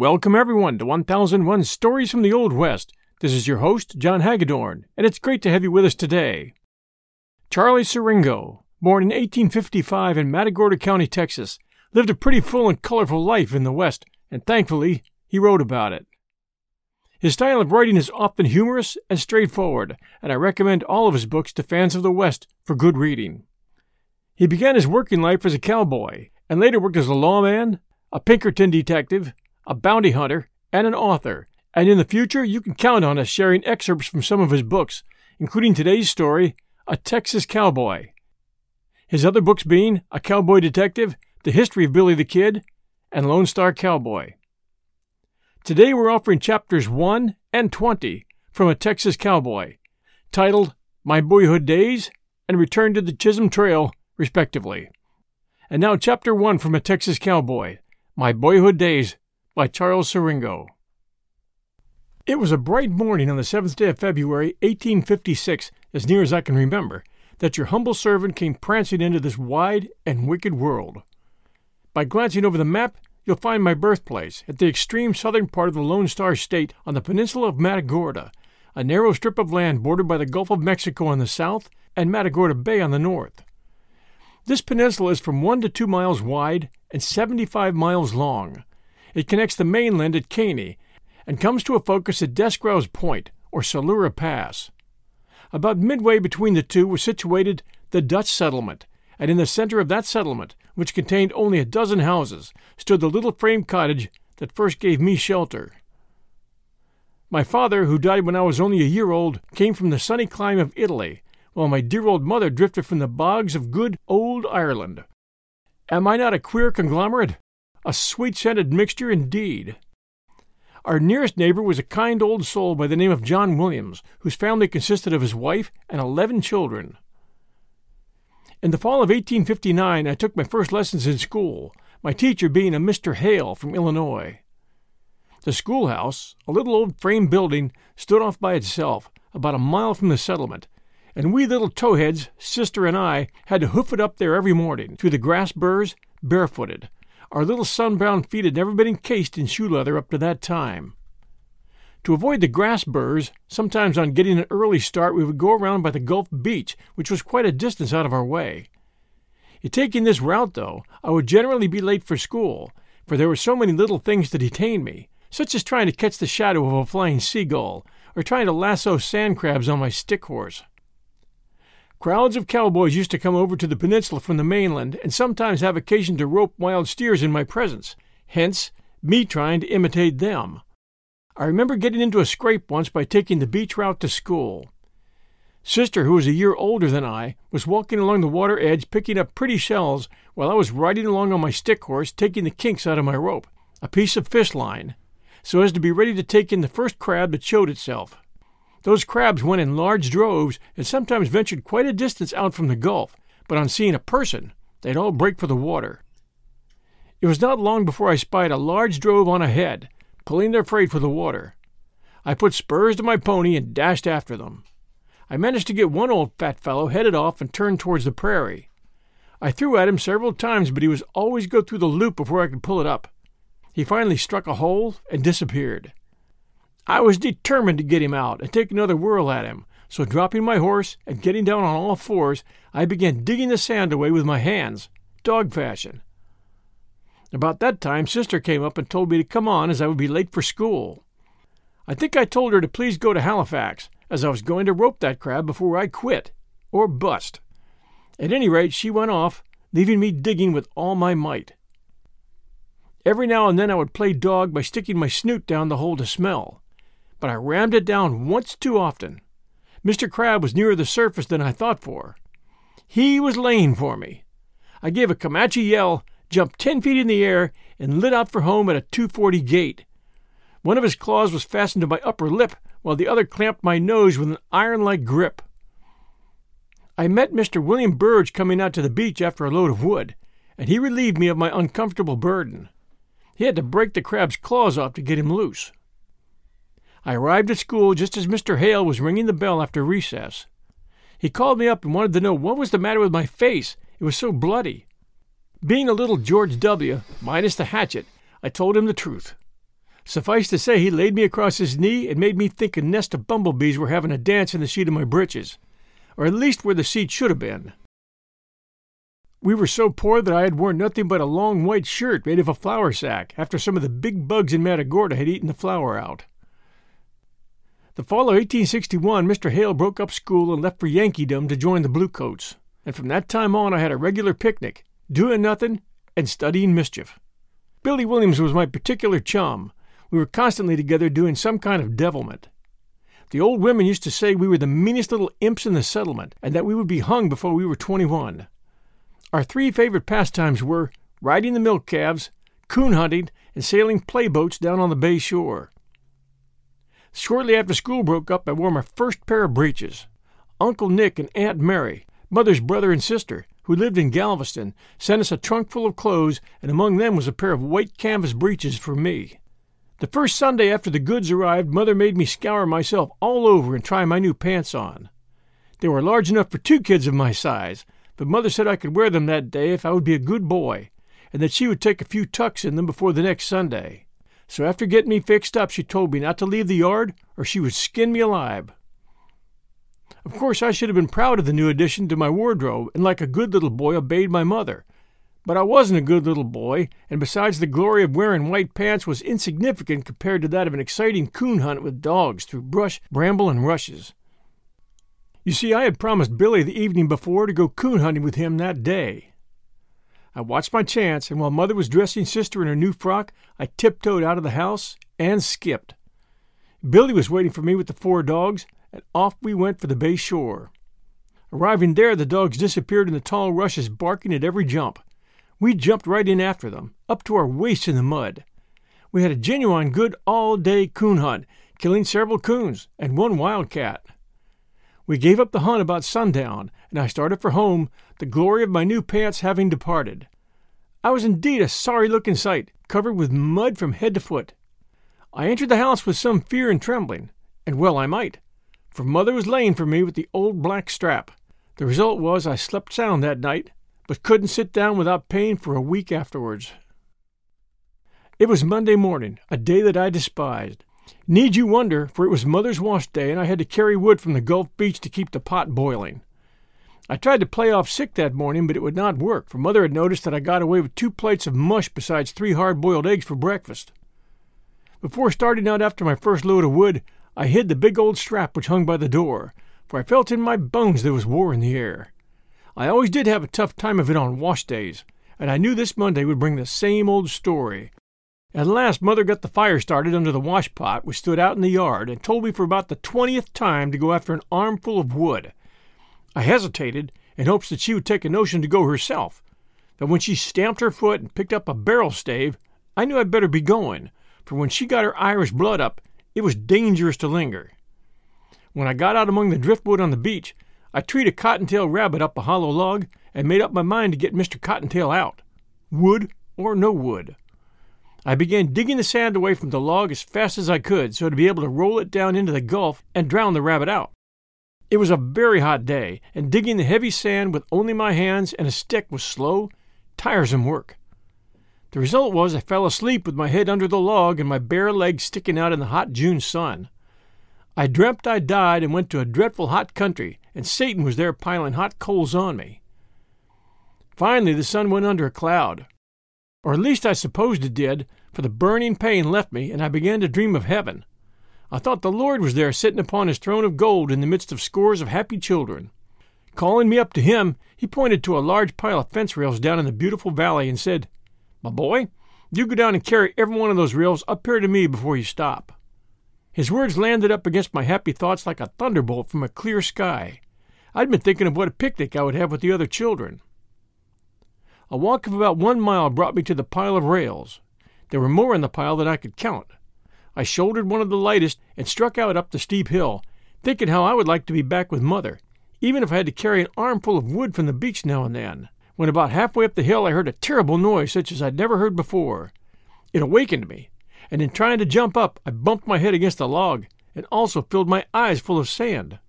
Welcome, everyone, to 1001 Stories from the Old West. This is your host, John Hagedorn, and it's great to have you with us today. Charlie Siringo, born in 1855 in Matagorda County, Texas, lived a pretty full and colorful life in the West, and thankfully, he wrote about it. His style of writing is often humorous and straightforward, and I recommend all of his books to fans of the West for good reading. He began his working life as a cowboy, and later worked as a lawman, a Pinkerton detective, a bounty hunter, and an author, and in the future you can count on us sharing excerpts from some of his books, including today's story, A Texas Cowboy. His other books being A Cowboy Detective, The History of Billy the Kid, and Lone Star Cowboy. Today we're offering chapters 1 and 20 from A Texas Cowboy, titled My Boyhood Days and Return to the Chisholm Trail, respectively. And now, chapter 1 from A Texas Cowboy, My Boyhood Days by Charles Siringo. It was a bright morning on the seventh day of February, 1856, as near as I can remember, that your humble servant came prancing into this wide and wicked world. By glancing over the map, you'll find my birthplace at the extreme southern part of the Lone Star State on the peninsula of Matagorda, a narrow strip of land bordered by the Gulf of Mexico on the south and Matagorda Bay on the north. This peninsula is from one to two miles wide and 75 miles long. It connects the mainland at Caney and comes to a focus at Decrows Point, or Saluria Pass. About midway between the two was situated the Dutch settlement, and in the center of that settlement, which contained only a dozen houses, stood the little frame cottage that first gave me shelter. My father, who died when I was only a year old, came from the sunny clime of Italy, while my dear old mother drifted from the bogs of good old Ireland. Am I not a queer conglomerate? A sweet scented mixture indeed. Our nearest neighbor was a kind old soul by the name of John Williams, whose family consisted of his wife and eleven children. In the fall of 1859, I took my first lessons in school, my teacher being a Mr. Hale from Illinois. The schoolhouse, a little old frame building, stood off by itself, about a mile from the settlement, and we little towheads, sister and I, had to hoof it up there every morning, through the grass burrs, barefooted, our little sunbrowned feet had never been encased in shoe leather up to that time. To avoid the grass burrs, sometimes on getting an early start we would go around by the Gulf Beach, which was quite a distance out of our way. In taking this route, though, I would generally be late for school, for there were so many little things to detain me, such as trying to catch the shadow of a flying seagull, or trying to lasso sand crabs on my stick horse. Crowds of cowboys used to come over to the peninsula from the mainland and sometimes have occasion to rope wild steers in my presence, hence, me trying to imitate them. I remember getting into a scrape once by taking the beach route to school. Sister, who was a year older than I, was walking along the water edge picking up pretty shells while I was riding along on my stick horse taking the kinks out of my rope, a piece of fish line, so as to be ready to take in the first crab that showed itself. Those crabs went in large droves and sometimes ventured quite a distance out from the Gulf, but on seeing a person, they'd all break for the water. It was not long before I spied a large drove on ahead, pulling their freight for the water. I put spurs to my pony and dashed after them. I managed to get one old fat fellow headed off and turned towards the prairie. I threw at him several times, but he was always go through the loop before I could pull it up. He finally struck a hole and disappeared. I was determined to get him out and take another whirl at him, so dropping my horse and getting down on all fours, I began digging the sand away with my hands, dog fashion. About that time, Sister came up and told me to come on as I would be late for school. I think I told her to please go to Halifax, as I was going to rope that crab before I quit, or bust. At any rate, she went off, leaving me digging with all my might. Every now and then I would play dog by sticking my snoot down the hole to smell but I rammed it down once too often. Mr. Crab was nearer the surface than I thought for. He was laying for me. I gave a Comanche yell, jumped ten feet in the air, and lit out for home at a 240 gait. One of his claws was fastened to my upper lip, while the other clamped my nose with an iron like grip. I met Mr. William Burge coming out to the beach after a load of wood, and he relieved me of my uncomfortable burden. He had to break the crab's claws off to get him loose. I arrived at school just as Mr. Hale was ringing the bell after recess. He called me up and wanted to know what was the matter with my face. It was so bloody. Being a little George W., minus the hatchet, I told him the truth. Suffice to say, he laid me across his knee and made me think a nest of bumblebees were having a dance in the seat of my breeches, or at least where the seat should have been. We were so poor that I had worn nothing but a long white shirt made of a flour sack after some of the big bugs in Matagorda had eaten the flour out. The fall of 1861, Mr. Hale broke up school and left for Yankeedom to join the Bluecoats, and from that time on I had a regular picnic, doing nothing and studying mischief. Billy Williams was my particular chum. We were constantly together doing some kind of devilment. The old women used to say we were the meanest little imps in the settlement, and that we would be hung before we were twenty one. Our three favorite pastimes were riding the milk calves, coon hunting, and sailing playboats down on the bay shore. Shortly after school broke up, I wore my first pair of breeches. Uncle Nick and Aunt Mary, mother's brother and sister, who lived in Galveston, sent us a trunk full of clothes, and among them was a pair of white canvas breeches for me. The first Sunday after the goods arrived, Mother made me scour myself all over and try my new pants on. They were large enough for two kids of my size, but mother said I could wear them that day if I would be a good boy, and that she would take a few tucks in them before the next Sunday. So after getting me fixed up, she told me not to leave the yard or she would skin me alive. Of course, I should have been proud of the new addition to my wardrobe, and like a good little boy obeyed my mother. But I wasn't a good little boy, and besides, the glory of wearing white pants was insignificant compared to that of an exciting coon hunt with dogs through brush, bramble, and rushes. You see, I had promised Billy the evening before to go coon hunting with him that day. I watched my chance, and while Mother was dressing Sister in her new frock, I tiptoed out of the house and skipped. Billy was waiting for me with the four dogs, and off we went for the bay shore. Arriving there, the dogs disappeared in the tall rushes, barking at every jump. We jumped right in after them, up to our waists in the mud. We had a genuine good all day coon hunt, killing several coons and one wildcat. We gave up the hunt about sundown, and I started for home, the glory of my new pants having departed. I was indeed a sorry looking sight, covered with mud from head to foot. I entered the house with some fear and trembling, and well I might, for mother was laying for me with the old black strap. The result was I slept sound that night, but couldn't sit down without pain for a week afterwards. It was Monday morning, a day that I despised. Need you wonder, for it was Mother's wash day, and I had to carry wood from the Gulf Beach to keep the pot boiling. I tried to play off sick that morning, but it would not work, for Mother had noticed that I got away with two plates of mush besides three hard boiled eggs for breakfast. Before starting out after my first load of wood, I hid the big old strap which hung by the door, for I felt in my bones there was war in the air. I always did have a tough time of it on wash days, and I knew this Monday would bring the same old story. At last, Mother got the fire started under the washpot, which stood out in the yard, and told me for about the twentieth time to go after an armful of wood. I hesitated, in hopes that she would take a notion to go herself, but when she stamped her foot and picked up a barrel stave, I knew I'd better be going, for when she got her Irish blood up, it was dangerous to linger. When I got out among the driftwood on the beach, I treed a cottontail rabbit up a hollow log and made up my mind to get Mr. Cottontail out, wood or no wood. I began digging the sand away from the log as fast as I could so to be able to roll it down into the gulf and drown the rabbit out. It was a very hot day, and digging the heavy sand with only my hands and a stick was slow, tiresome work. The result was I fell asleep with my head under the log and my bare legs sticking out in the hot June sun. I dreamt I died and went to a dreadful hot country, and Satan was there piling hot coals on me. Finally, the sun went under a cloud, or at least I supposed it did, for the burning pain left me, and I began to dream of heaven. I thought the Lord was there sitting upon his throne of gold in the midst of scores of happy children. Calling me up to him, he pointed to a large pile of fence rails down in the beautiful valley and said, My boy, you go down and carry every one of those rails up here to me before you stop. His words landed up against my happy thoughts like a thunderbolt from a clear sky. I'd been thinking of what a picnic I would have with the other children. A walk of about one mile brought me to the pile of rails. There were more in the pile than I could count. I shouldered one of the lightest and struck out up the steep hill, thinking how I would like to be back with Mother, even if I had to carry an armful of wood from the beach now and then. When about halfway up the hill, I heard a terrible noise such as I'd never heard before. It awakened me, and in trying to jump up, I bumped my head against a log and also filled my eyes full of sand.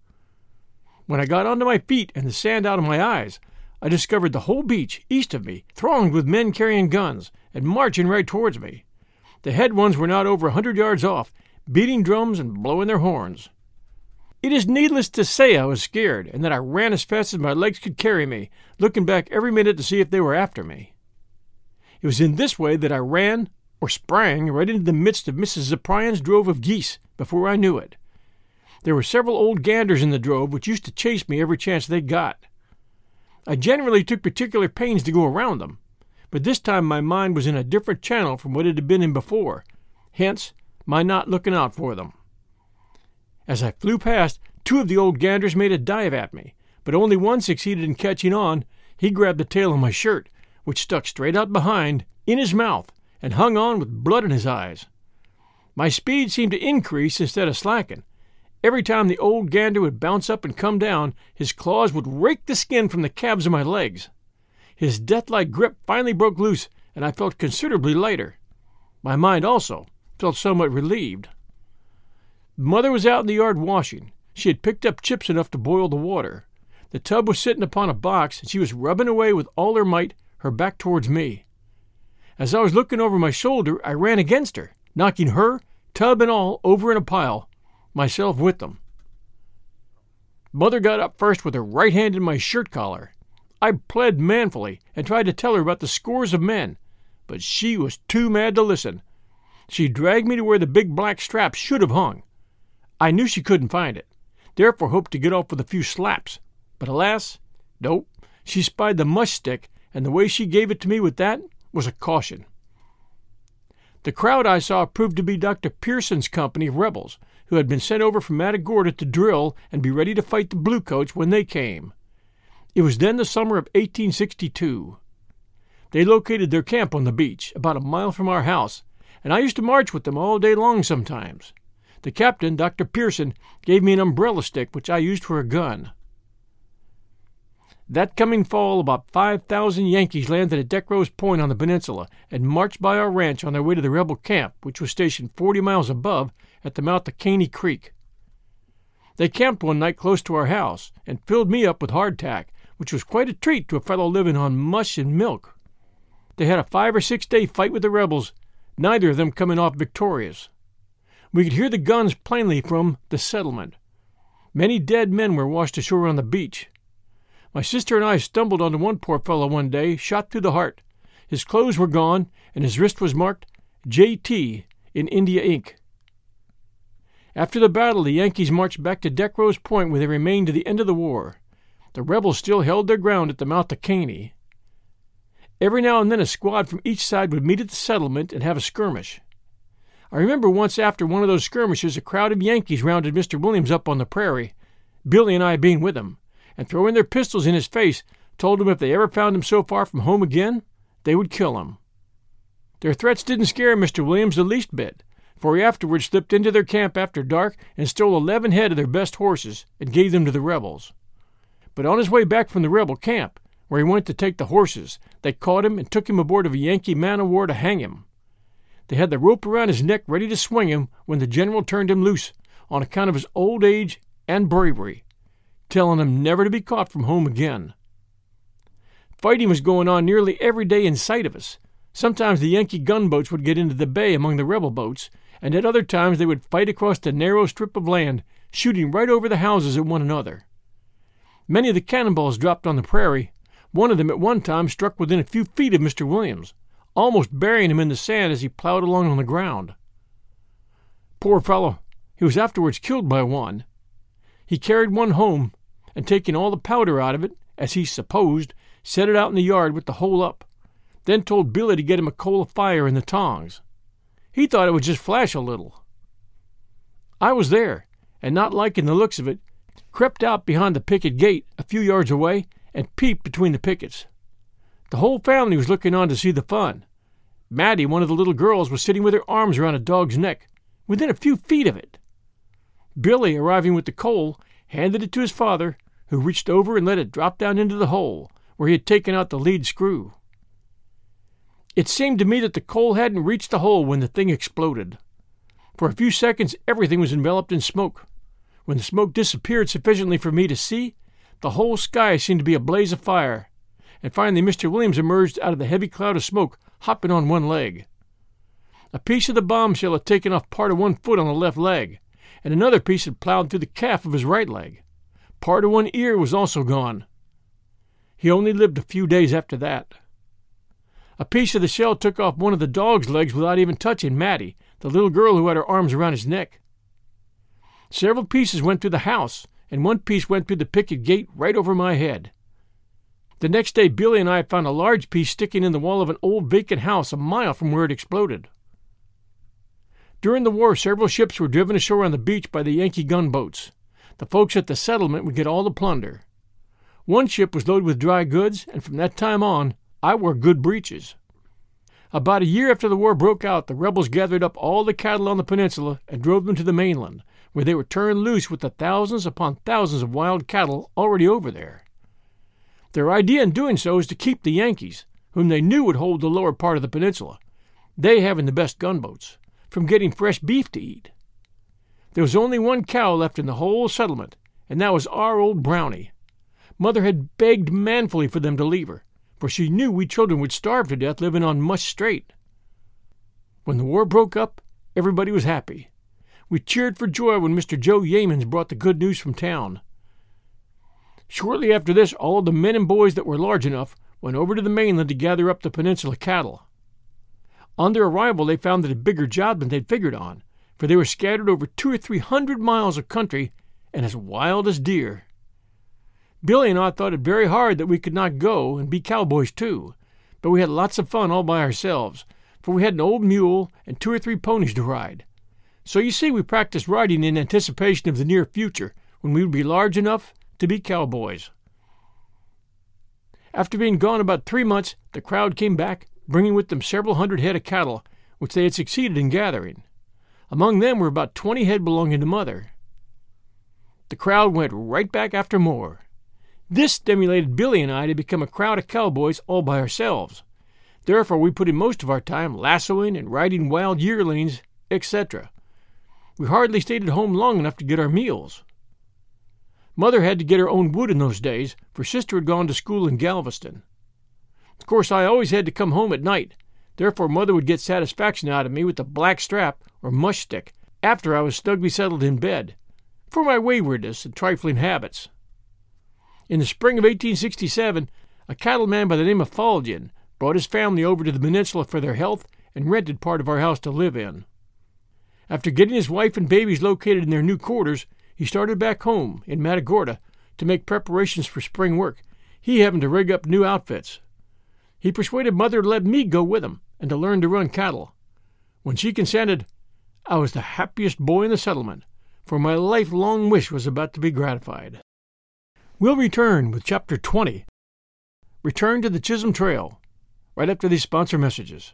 When I got onto my feet and the sand out of my eyes, I discovered the whole beach east of me thronged with men carrying guns and marching right towards me. The head ones were not over a hundred yards off, beating drums and blowing their horns. It is needless to say I was scared, and that I ran as fast as my legs could carry me, looking back every minute to see if they were after me. It was in this way that I ran, or sprang, right into the midst of Mrs. Cyprian's drove of geese before I knew it. There were several old ganders in the drove which used to chase me every chance they got. I generally took particular pains to go around them, but this time my mind was in a different channel from what it had been in before, hence my not looking out for them. As I flew past, two of the old ganders made a dive at me, but only one succeeded in catching on. He grabbed the tail of my shirt, which stuck straight out behind, in his mouth, and hung on with blood in his eyes. My speed seemed to increase instead of slacken. Every time the old gander would bounce up and come down, his claws would rake the skin from the calves of my legs. His death-like grip finally broke loose, and I felt considerably lighter. My mind also felt somewhat relieved. Mother was out in the yard washing. She had picked up chips enough to boil the water. The tub was sitting upon a box, and she was rubbing away with all her might, her back towards me. As I was looking over my shoulder, I ran against her, knocking her, tub and all, over in a pile, myself with them. Mother got up first with her right hand in my shirt collar. I pled manfully and tried to tell her about the scores of men, but she was too mad to listen. She dragged me to where the big black strap should have hung. I knew she couldn't find it, therefore hoped to get off with a few slaps. But alas, nope. She spied the mush stick, and the way she gave it to me with that was a caution. The crowd I saw proved to be Dr. Pearson's company of rebels, who had been sent over from Matagorda to drill and be ready to fight the Bluecoats when they came. It was then the summer of 1862. They located their camp on the beach, about a mile from our house, and I used to march with them all day long sometimes. The captain, Dr. Pearson, gave me an umbrella stick which I used for a gun. That coming fall, about 5,000 Yankees landed at Decrows Point on the peninsula and marched by our ranch on their way to the rebel camp, which was stationed 40 miles above at the mouth of Caney Creek. They camped one night close to our house and filled me up with hardtack, which was quite a treat to a fellow living on mush and milk. They had a five or six day fight with the rebels, neither of them coming off victorious. We could hear the guns plainly from the settlement. Many dead men were washed ashore on the beach. My sister and I stumbled onto one poor fellow one day, shot through the heart. His clothes were gone, and his wrist was marked J.T. in India ink. After the battle, the Yankees marched back to Decrows Point, where they remained to the end of the war. The rebels still held their ground at the mouth of Caney. Every now and then a squad from each side would meet at the settlement and have a skirmish. I remember once after one of those skirmishes, a crowd of Yankees rounded Mr. Williams up on the prairie, Billy and I being with him, and throwing their pistols in his face, told him if they ever found him so far from home again, they would kill him. Their threats didn't scare Mr. Williams the least bit, for he afterwards slipped into their camp after dark and stole eleven head of their best horses and gave them to the rebels. But on his way back from the rebel camp, where he went to take the horses, they caught him and took him aboard of a Yankee man of war to hang him. They had the rope around his neck ready to swing him when the general turned him loose on account of his old age and bravery, telling him never to be caught from home again. Fighting was going on nearly every day in sight of us. Sometimes the Yankee gunboats would get into the bay among the rebel boats, and at other times they would fight across the narrow strip of land, shooting right over the houses at one another. Many of the cannonballs dropped on the prairie. One of them at one time struck within a few feet of Mr. Williams almost burying him in the sand as he plowed along on the ground. Poor fellow, he was afterwards killed by one. He carried one home, and taking all the powder out of it, as he supposed, set it out in the yard with the hole up, then told Billy to get him a coal of fire and the tongs. He thought it would just flash a little. I was there, and not liking the looks of it, crept out behind the picket gate a few yards away and peeped between the pickets. The whole family was looking on to see the fun. Mattie, one of the little girls, was sitting with her arms around a dog's neck, within a few feet of it. Billy, arriving with the coal, handed it to his father, who reached over and let it drop down into the hole, where he had taken out the lead screw. It seemed to me that the coal hadn't reached the hole when the thing exploded. For a few seconds, everything was enveloped in smoke. When the smoke disappeared sufficiently for me to see, the whole sky seemed to be a blaze of fire, and finally Mr. Williams emerged out of the heavy cloud of smoke, hopping on one leg. A piece of the bombshell had taken off part of one foot on the left leg, and another piece had plowed through the calf of his right leg. Part of one ear was also gone. He only lived a few days after that. A piece of the shell took off one of the dog's legs without even touching Mattie, the little girl who had her arms around his neck. Several pieces went through the house, and one piece went through the picket gate right over my head. The next day, Billy and I found a large piece sticking in the wall of an old vacant house a mile from where it exploded. During the war, several ships were driven ashore on the beach by the Yankee gunboats. The folks at the settlement would get all the plunder. One ship was loaded with dry goods, and from that time on, I wore good breeches. About a year after the war broke out, the rebels gathered up all the cattle on the peninsula and drove them to the mainland, where they were turned loose with the thousands upon thousands of wild cattle already over there. Their idea in doing so was to keep the Yankees, whom they knew would hold the lower part of the peninsula, they having the best gunboats from getting fresh beef to eat. There was only one cow left in the whole settlement, and that was our old Brownie. Mother had begged manfully for them to leave her, for she knew we children would starve to death living on mush straight. When the war broke up, everybody was happy. We cheered for joy when Mr. Joe Yeamans brought the good news from town. Shortly after this, all the men and boys that were large enough went over to the mainland to gather up the peninsula cattle. On their arrival, they found it a bigger job than they'd figured on, for they were scattered over two or three hundred miles of country and as wild as deer. Billy and I thought it very hard that we could not go and be cowboys too, but we had lots of fun all by ourselves, for we had an old mule and two or three ponies to ride. So you see, we practiced riding in anticipation of the near future when we would be large enough to be cowboys. After being gone about three months, the crowd came back bringing with them several hundred head of cattle, which they had succeeded in gathering. Among them were about twenty head belonging to Mother. The crowd went right back after more. This stimulated Billy and I to become a crowd of cowboys all by ourselves. Therefore, we put in most of our time lassoing and riding wild yearlings, etc. We hardly stayed at home long enough to get our meals. Mother had to get her own wood in those days, for sister had gone to school in Galveston. Of course, I always had to come home at night. Therefore, mother would get satisfaction out of me with the black strap or mush stick after I was snugly settled in bed, for my waywardness and trifling habits. In the spring of 1867, a cattleman by the name of Faldian brought his family over to the peninsula for their health and rented part of our house to live in. After getting his wife and babies located in their new quarters, he started back home in Matagorda to make preparations for spring work, he having to rig up new outfits. He persuaded mother to let me go with him and to learn to run cattle. When she consented, I was the happiest boy in the settlement, for my lifelong wish was about to be gratified. We'll return with Chapter 20 Return to the Chisholm Trail, right after these sponsor messages.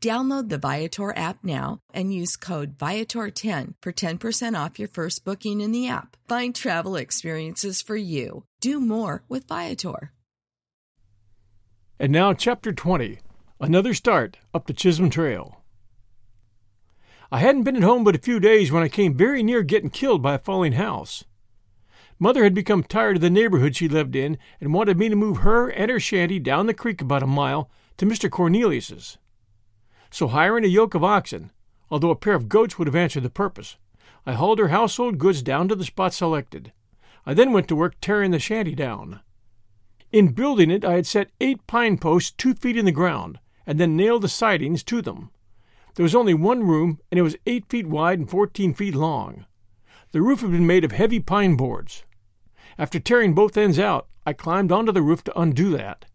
Download the Viator app now and use code Viator10 for 10% off your first booking in the app. Find travel experiences for you. Do more with Viator. And now, Chapter 20 Another Start Up the Chisholm Trail. I hadn't been at home but a few days when I came very near getting killed by a falling house. Mother had become tired of the neighborhood she lived in and wanted me to move her and her shanty down the creek about a mile to Mr. Cornelius's. So hiring a yoke of oxen, although a pair of goats would have answered the purpose, I hauled her household goods down to the spot selected. I then went to work tearing the shanty down. In building it, I had set eight pine posts two feet in the ground, and then nailed the sidings to them. There was only one room, and it was eight feet wide and fourteen feet long. The roof had been made of heavy pine boards. After tearing both ends out, I climbed onto the roof to undo that.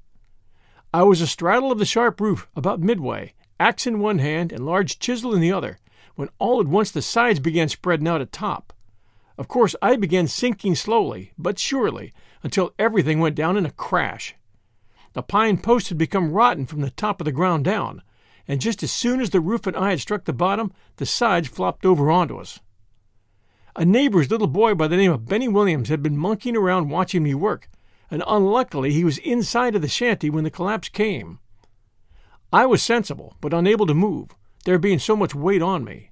I was astraddle of the sharp roof about midway, axe in one hand and large chisel in the other, when all at once the sides began spreading out atop. Of course, I began sinking slowly, but surely, until everything went down in a crash. The pine post had become rotten from the top of the ground down, and just as soon as the roof and I had struck the bottom, the sides flopped over onto us. A neighbor's little boy by the name of Benny Williams had been monkeying around watching me work, and unluckily he was inside of the shanty when the collapse came. I was sensible, but unable to move, there being so much weight on me.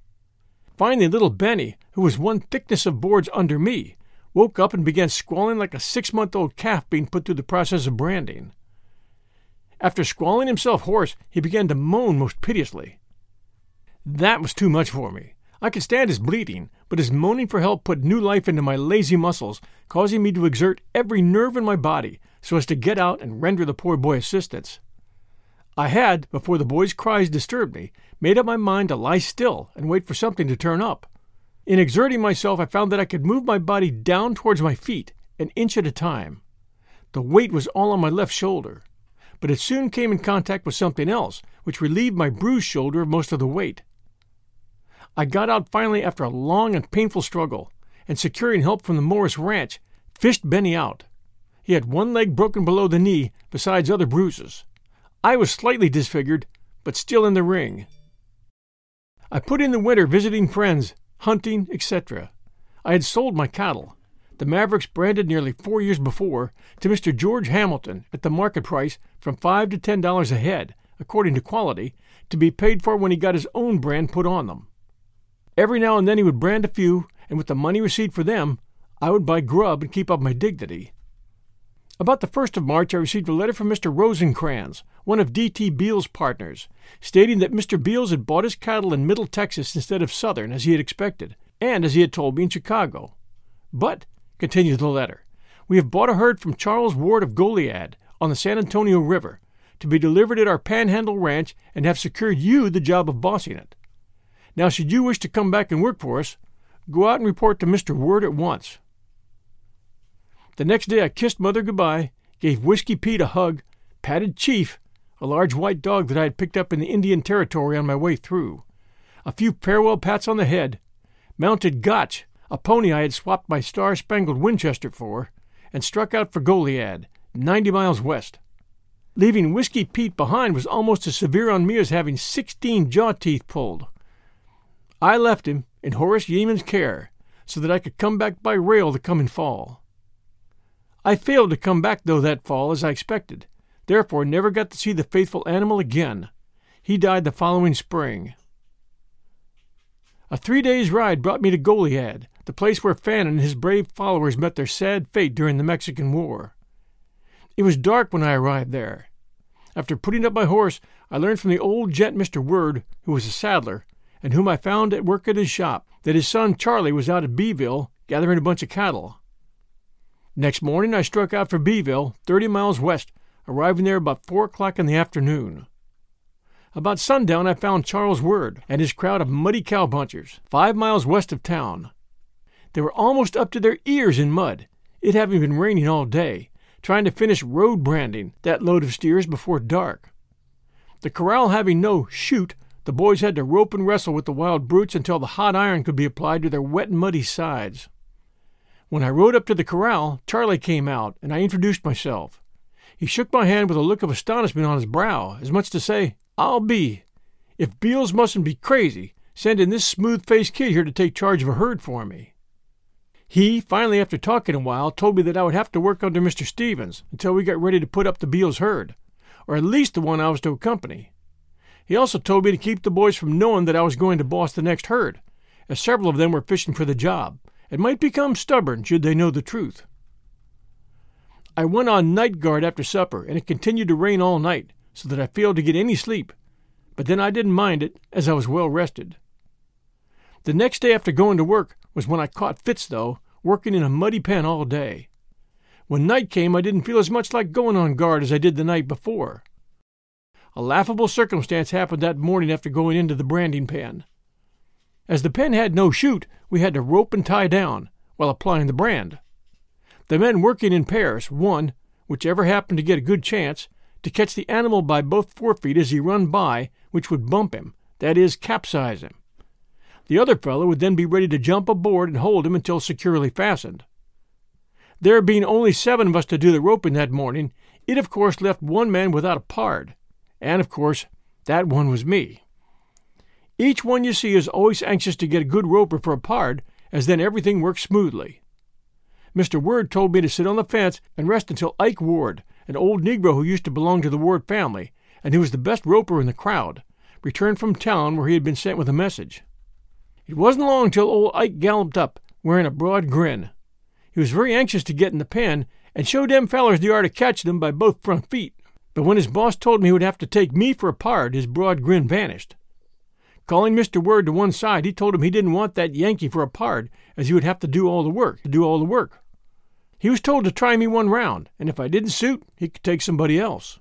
Finally, little Benny, who was one thickness of boards under me, woke up and began squalling like a six month old calf being put through the process of branding. After squalling himself hoarse, he began to moan most piteously. That was too much for me. I could stand his bleeding, but his moaning for help put new life into my lazy muscles, causing me to exert every nerve in my body so as to get out and render the poor boy assistance. I had, before the boy's cries disturbed me, made up my mind to lie still and wait for something to turn up. In exerting myself, I found that I could move my body down towards my feet, an inch at a time. The weight was all on my left shoulder, but it soon came in contact with something else, which relieved my bruised shoulder of most of the weight. I got out finally after a long and painful struggle, and securing help from the Morris ranch, fished Benny out. He had one leg broken below the knee, besides other bruises. I was slightly disfigured, but still in the ring. I put in the winter visiting friends, hunting, etc. I had sold my cattle, the Mavericks branded nearly four years before, to Mr. George Hamilton at the market price from five to ten dollars a head, according to quality, to be paid for when he got his own brand put on them. Every now and then he would brand a few, and with the money received for them, I would buy grub and keep up my dignity. About the 1st of March, I received a letter from Mr. Rosencrans, one of D.T. Beals' partners, stating that Mr. Beals had bought his cattle in Middle Texas instead of Southern, as he had expected, and as he had told me in Chicago. But, continued the letter, we have bought a herd from Charles Ward of Goliad on the San Antonio River to be delivered at our Panhandle Ranch and have secured you the job of bossing it. Now, should you wish to come back and work for us, go out and report to Mr. Ward at once. The next day I kissed Mother goodbye, gave Whiskey Pete a hug, patted Chief, a large white dog that I had picked up in the Indian Territory on my way through, a few farewell pats on the head, mounted Gotch, a pony I had swapped my star spangled Winchester for, and struck out for Goliad, ninety miles west. Leaving Whiskey Pete behind was almost as severe on me as having sixteen jaw teeth pulled. I left him in Horace Yeaman's care so that I could come back by rail the coming fall. I failed to come back, though, that fall, as I expected, therefore never got to see the faithful animal again. He died the following spring. A three days' ride brought me to Goliad, the place where Fannin and his brave followers met their sad fate during the Mexican War. It was dark when I arrived there. After putting up my horse, I learned from the old gent Mr. Word, who was a saddler, and whom I found at work at his shop, that his son Charlie was out at Beeville gathering a bunch of cattle. Next morning I struck out for Beeville, thirty miles west, arriving there about four o'clock in the afternoon. About sundown I found Charles Word and his crowd of muddy cowpunchers, five miles west of town. They were almost up to their ears in mud, it having been raining all day, trying to finish road branding that load of steers before dark. The corral having no chute, the boys had to rope and wrestle with the wild brutes until the hot iron could be applied to their wet and muddy sides. When I rode up to the corral, Charlie came out, and I introduced myself. He shook my hand with a look of astonishment on his brow, as much to say, I'll be. If Beals mustn't be crazy, sending this smooth faced kid here to take charge of a herd for me. He, finally, after talking a while, told me that I would have to work under Mr. Stevens until we got ready to put up the Beals herd, or at least the one I was to accompany. He also told me to keep the boys from knowing that I was going to boss the next herd, as several of them were fishing for the job, and might become stubborn should they know the truth. I went on night guard after supper, and it continued to rain all night, so that I failed to get any sleep, but then I didn't mind it, as I was well rested. The next day after going to work was when I caught fits, though, working in a muddy pen all day. When night came, I didn't feel as much like going on guard as I did the night before. A laughable circumstance happened that morning after going into the branding pen. As the pen had no chute, we had to rope and tie down while applying the brand. The men working in pairs, one, whichever happened to get a good chance, to catch the animal by both forefeet as he run by, which would bump him, that is, capsize him. The other fellow would then be ready to jump aboard and hold him until securely fastened. There being only seven of us to do the roping that morning, it of course left one man without a pard, and of course that one was me. Each one you see is always anxious to get a good roper for a pard, as then everything works smoothly. Mr. Ward told me to sit on the fence and rest until Ike Ward, an old Negro who used to belong to the Ward family, and who was the best roper in the crowd, returned from town where he had been sent with a message. It wasn't long till old Ike galloped up, wearing a broad grin. He was very anxious to get in the pen, and show them fellers the art of catching them by both front feet. But when his boss told him he would have to take me for a pard, his broad grin vanished. Calling Mr. Ward to one side, he told him he didn't want that Yankee for a pard, as he would have to do all the work, to do all the work. He was told to try me one round, and if I didn't suit, he could take somebody else.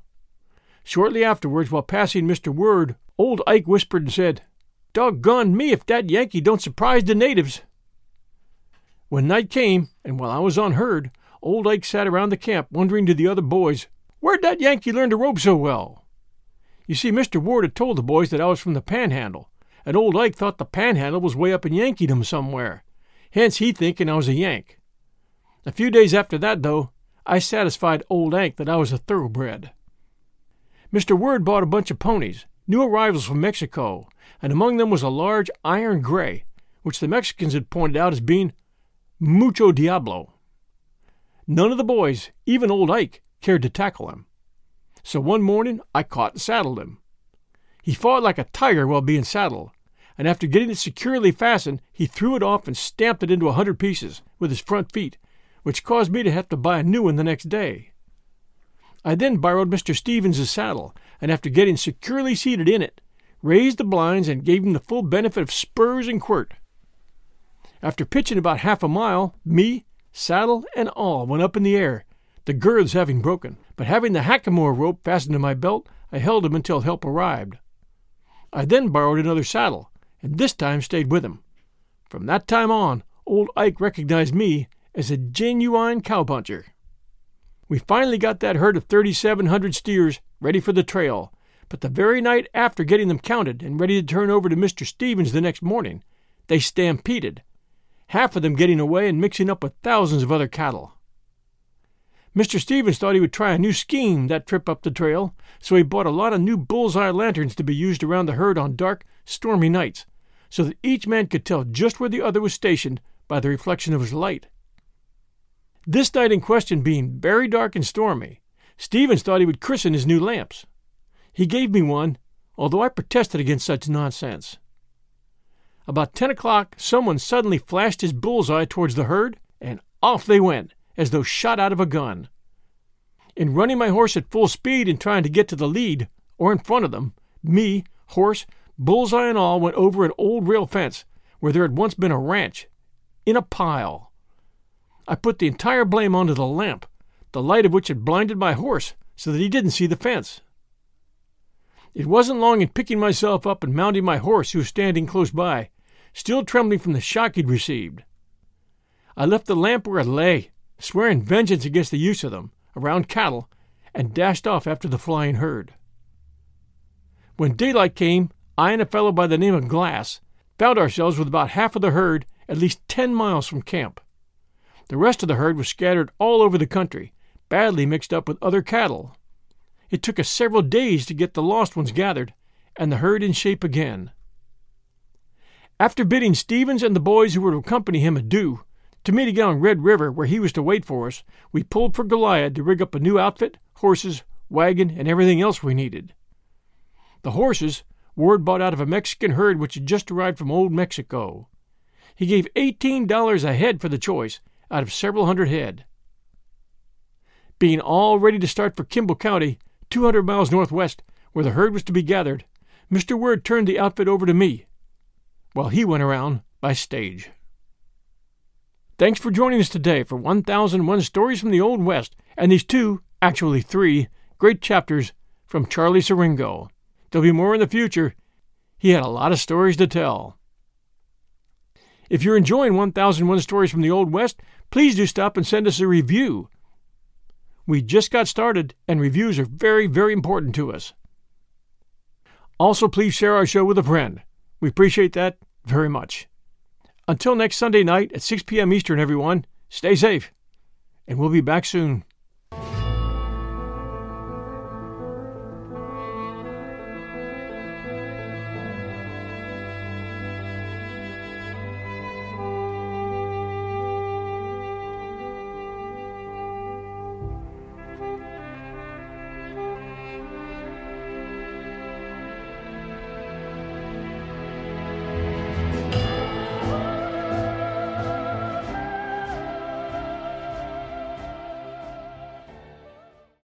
Shortly afterwards, while passing Mr. Ward, old Ike whispered and said, Doggone me if that Yankee don't surprise the natives. When night came, and while I was on herd, old Ike sat around the camp wondering to the other boys, Where'd that Yankee learn to rope so well? You see, Mr. Ward had told the boys that I was from the Panhandle, and old Ike thought the Panhandle was way up in Yankeedom somewhere, hence he thinking I was a Yank. A few days after that, though, I satisfied old Ike that I was a thoroughbred. Mr. Word bought a bunch of ponies, new arrivals from Mexico, and among them was a large iron gray, which the Mexicans had pointed out as being mucho diablo. None of the boys, even old Ike, cared to tackle him. So one morning I caught and saddled him. He fought like a tiger while being saddled, and after getting it securely fastened, he threw it off and stamped it into a hundred pieces with his front feet, which caused me to have to buy a new one the next day. I then borrowed Mr. Stevens's saddle, and after getting securely seated in it, raised the blinds and gave him the full benefit of spurs and quirt. After pitching about half a mile, me, saddle, and all went up in the air, the girths having broken, but having the hackamore rope fastened to my belt, I held him until help arrived. I then borrowed another saddle, and this time stayed with him. From that time on, old Ike recognized me as a genuine cowpuncher. We finally got that herd of 3,700 steers ready for the trail, but the very night after getting them counted and ready to turn over to Mr. Stevens the next morning, they stampeded, half of them getting away and mixing up with thousands of other cattle. Mr. Stevens thought he would try a new scheme that trip up the trail, so he bought a lot of new bullseye lanterns to be used around the herd on dark, stormy nights, so that each man could tell just where the other was stationed by the reflection of his light. This night in question being very dark and stormy, Stevens thought he would christen his new lamps. He gave me one, although I protested against such nonsense. About ten o'clock, someone suddenly flashed his bullseye towards the herd, and off they went, as though shot out of a gun. In running my horse at full speed and trying to get to the lead, or in front of them, me, horse, bullseye and all went over an old rail fence where there had once been a ranch, in a pile. I put the entire blame onto the lamp, the light of which had blinded my horse so that he didn't see the fence. It wasn't long in picking myself up and mounting my horse, who was standing close by, still trembling from the shock he'd received. I left the lamp where it lay, swearing vengeance against the use of them, around cattle, and dashed off after the flying herd. When daylight came, I and a fellow by the name of Glass found ourselves with about half of the herd at least ten miles from camp. The rest of the herd was scattered all over the country, badly mixed up with other cattle. It took us several days to get the lost ones gathered and the herd in shape again. After bidding Stevens and the boys who were to accompany him adieu, to meet again on Red River where he was to wait for us, we pulled for Goliad to rig up a new outfit, horses, wagon, and everything else we needed. The horses Ward bought out of a Mexican herd which had just arrived from Old Mexico. He gave eighteen dollars a head for the choice out of several hundred head. Being all ready to start for Kimble County, 200 miles northwest, where the herd was to be gathered, Mr. Ward turned the outfit over to me, while he went around by stage. Thanks for joining us today for 1001 Stories from the Old West and these two, actually three, great chapters from Charlie Siringo. There'll be more in the future. He had a lot of stories to tell. If you're enjoying 1001 Stories from the Old West, please do stop and send us a review. We just got started, and reviews are very, very important to us. Also, please share our show with a friend. We appreciate that very much. Until next Sunday night at 6 p.m. Eastern, everyone, stay safe, and we'll be back soon.